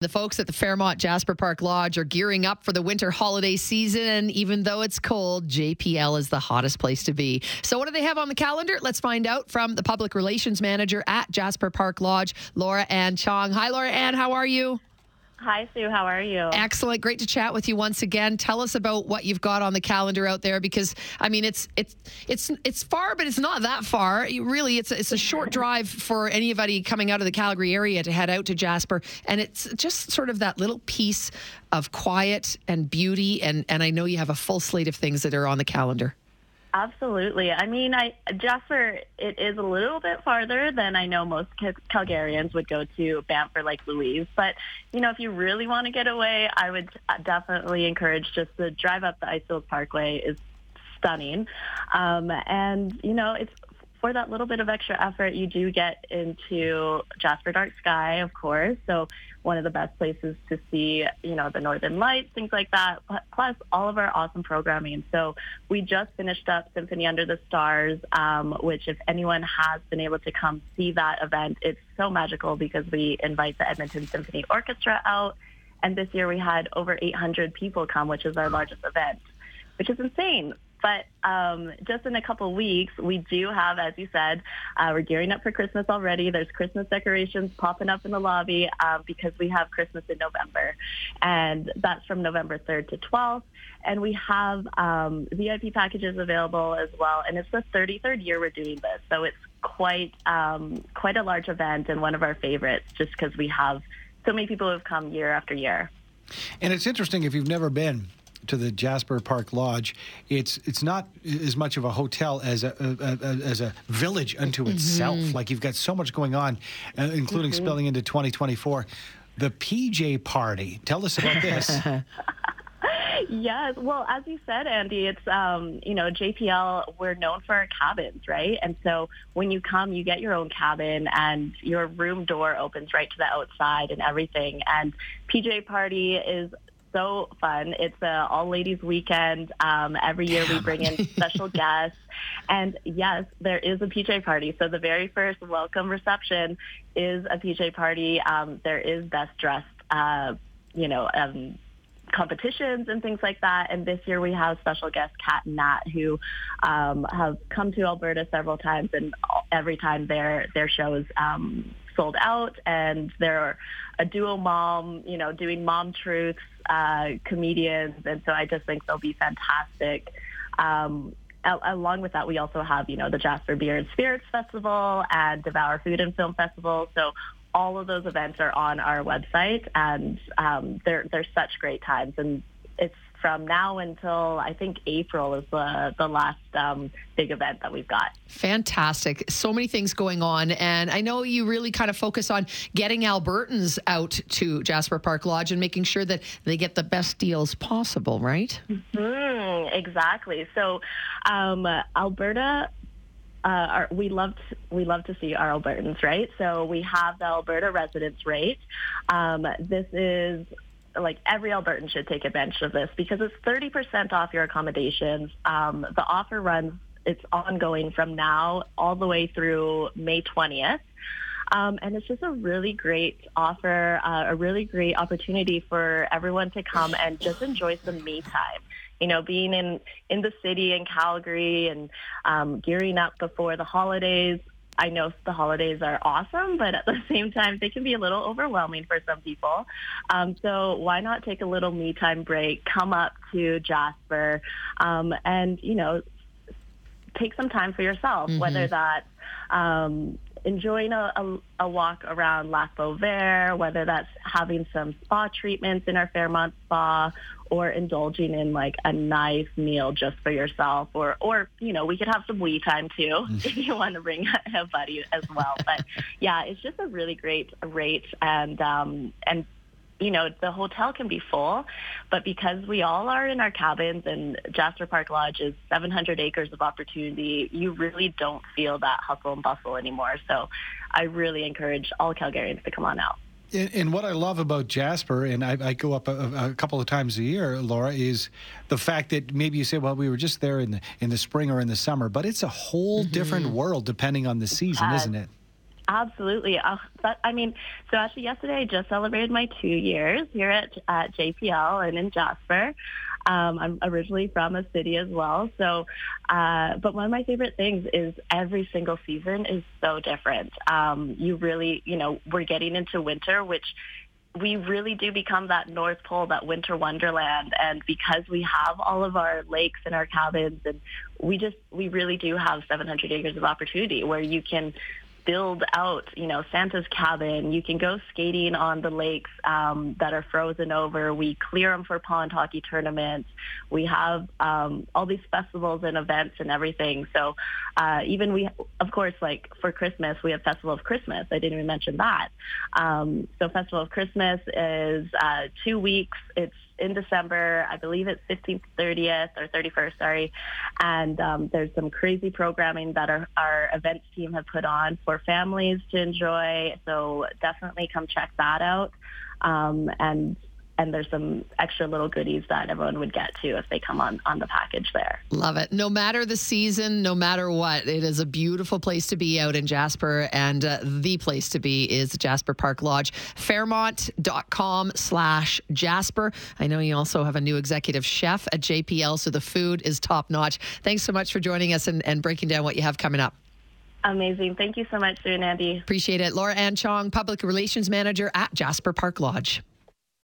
The folks at the Fairmont Jasper Park Lodge are gearing up for the winter holiday season. And even though it's cold, JPL is the hottest place to be. So, what do they have on the calendar? Let's find out from the public relations manager at Jasper Park Lodge, Laura Ann Chong. Hi, Laura Ann. How are you? Hi, Sue. How are you? Excellent. Great to chat with you once again. Tell us about what you've got on the calendar out there because I mean it's it's it's it's far, but it's not that far. Really, it's a, it's a short drive for anybody coming out of the Calgary area to head out to Jasper, and it's just sort of that little piece of quiet and beauty. And and I know you have a full slate of things that are on the calendar. Absolutely. I mean, I Jasper, it is a little bit farther than I know most Calgarians would go to Banff or Lake Louise. But, you know, if you really want to get away, I would definitely encourage just to drive up the Icefields Parkway is stunning. Um, and, you know, it's for that little bit of extra effort, you do get into Jasper Dark Sky, of course. So one of the best places to see, you know, the Northern Lights, things like that, plus all of our awesome programming. So we just finished up Symphony Under the Stars, um, which if anyone has been able to come see that event, it's so magical because we invite the Edmonton Symphony Orchestra out. And this year we had over 800 people come, which is our largest event, which is insane. But um, just in a couple weeks, we do have, as you said, uh, we're gearing up for Christmas already. There's Christmas decorations popping up in the lobby uh, because we have Christmas in November. And that's from November 3rd to 12th. And we have um, VIP packages available as well. And it's the 33rd year we're doing this. So it's quite, um, quite a large event and one of our favorites just because we have so many people who have come year after year. And it's interesting if you've never been to the Jasper Park Lodge, it's it's not as much of a hotel as a, a, a as a village unto mm-hmm. itself. Like you've got so much going on, uh, including mm-hmm. spilling into 2024. The PJ party. Tell us about this. yes. Well, as you said, Andy, it's, um, you know, JPL, we're known for our cabins, right? And so when you come, you get your own cabin and your room door opens right to the outside and everything. And PJ Party is so fun. It's a all ladies weekend. Um, every year we bring in special guests. And yes, there is a PJ party. So the very first welcome reception is a PJ party. Um, there is best dressed, uh, you know, um, competitions and things like that. And this year we have special guest Kat and Nat who um, have come to Alberta several times, and every time their their shows um, sold out. And they're a duo mom, you know, doing mom truths, uh, comedians, and so I just think they'll be fantastic. Um, along with that, we also have, you know, the Jasper Beer and Spirits Festival and Devour Food and Film Festival. So all of those events are on our website, and um, they're they're such great times. And it's from now until I think April is the the last um, big event that we've got. Fantastic! So many things going on, and I know you really kind of focus on getting Albertans out to Jasper Park Lodge and making sure that they get the best deals possible. Right? Mm-hmm, exactly. So, um, Alberta uh, our, we love to, we love to see our Albertans, right? So we have the Alberta residence rate. Um, this is like every Albertan should take advantage of this because it's 30% off your accommodations. Um, the offer runs, it's ongoing from now all the way through May 20th. Um, and it's just a really great offer, uh, a really great opportunity for everyone to come and just enjoy some me time you know, being in, in the city in Calgary and um, gearing up before the holidays. I know the holidays are awesome, but at the same time, they can be a little overwhelming for some people. Um, so why not take a little me time break, come up to Jasper, um, and, you know, take some time for yourself, mm-hmm. whether that's um, enjoying a, a, a, walk around Lac Beauvert, whether that's having some spa treatments in our Fairmont Spa or indulging in like a nice meal just for yourself or, or you know, we could have some we time too mm. if you want to bring a buddy as well. But yeah, it's just a really great rate and, um, and you know, the hotel can be full, but because we all are in our cabins and Jasper Park Lodge is 700 acres of opportunity, you really don't feel that hustle and bustle anymore. So I really encourage all Calgarians to come on out. And, and what I love about Jasper, and I, I go up a, a, couple of times a year, Laura, is the fact that maybe you say, "Well, we were just there in the in the spring or in the summer," but it's a whole mm-hmm. different world depending on the season, uh, isn't it? Absolutely. Uh, I mean, so actually yesterday I just celebrated my two years here at, at JPL and in Jasper. Um, I'm originally from a city as well. So, uh, but one of my favorite things is every single season is so different. Um, you really, you know, we're getting into winter, which we really do become that North Pole, that winter wonderland. And because we have all of our lakes and our cabins and we just, we really do have 700 acres of opportunity where you can build out, you know, Santa's cabin. You can go skating on the lakes um, that are frozen over. We clear them for pond hockey tournaments. We have um, all these festivals and events and everything. So uh, even we, of course, like for Christmas, we have Festival of Christmas. I didn't even mention that. Um, so Festival of Christmas is uh, two weeks. It's in December. I believe it's 15th, 30th, or 31st, sorry. And um, there's some crazy programming that our, our events team have put on for families to enjoy. So definitely come check that out. Um, and and there's some extra little goodies that everyone would get too if they come on on the package there. Love it. No matter the season, no matter what, it is a beautiful place to be out in Jasper, and uh, the place to be is Jasper Park Lodge. Fairmont.com slash Jasper. I know you also have a new executive chef at JPL, so the food is top notch. Thanks so much for joining us and, and breaking down what you have coming up. Amazing. Thank you so much, Sue and Andy. Appreciate it. Laura Ann Chong, Public Relations Manager at Jasper Park Lodge.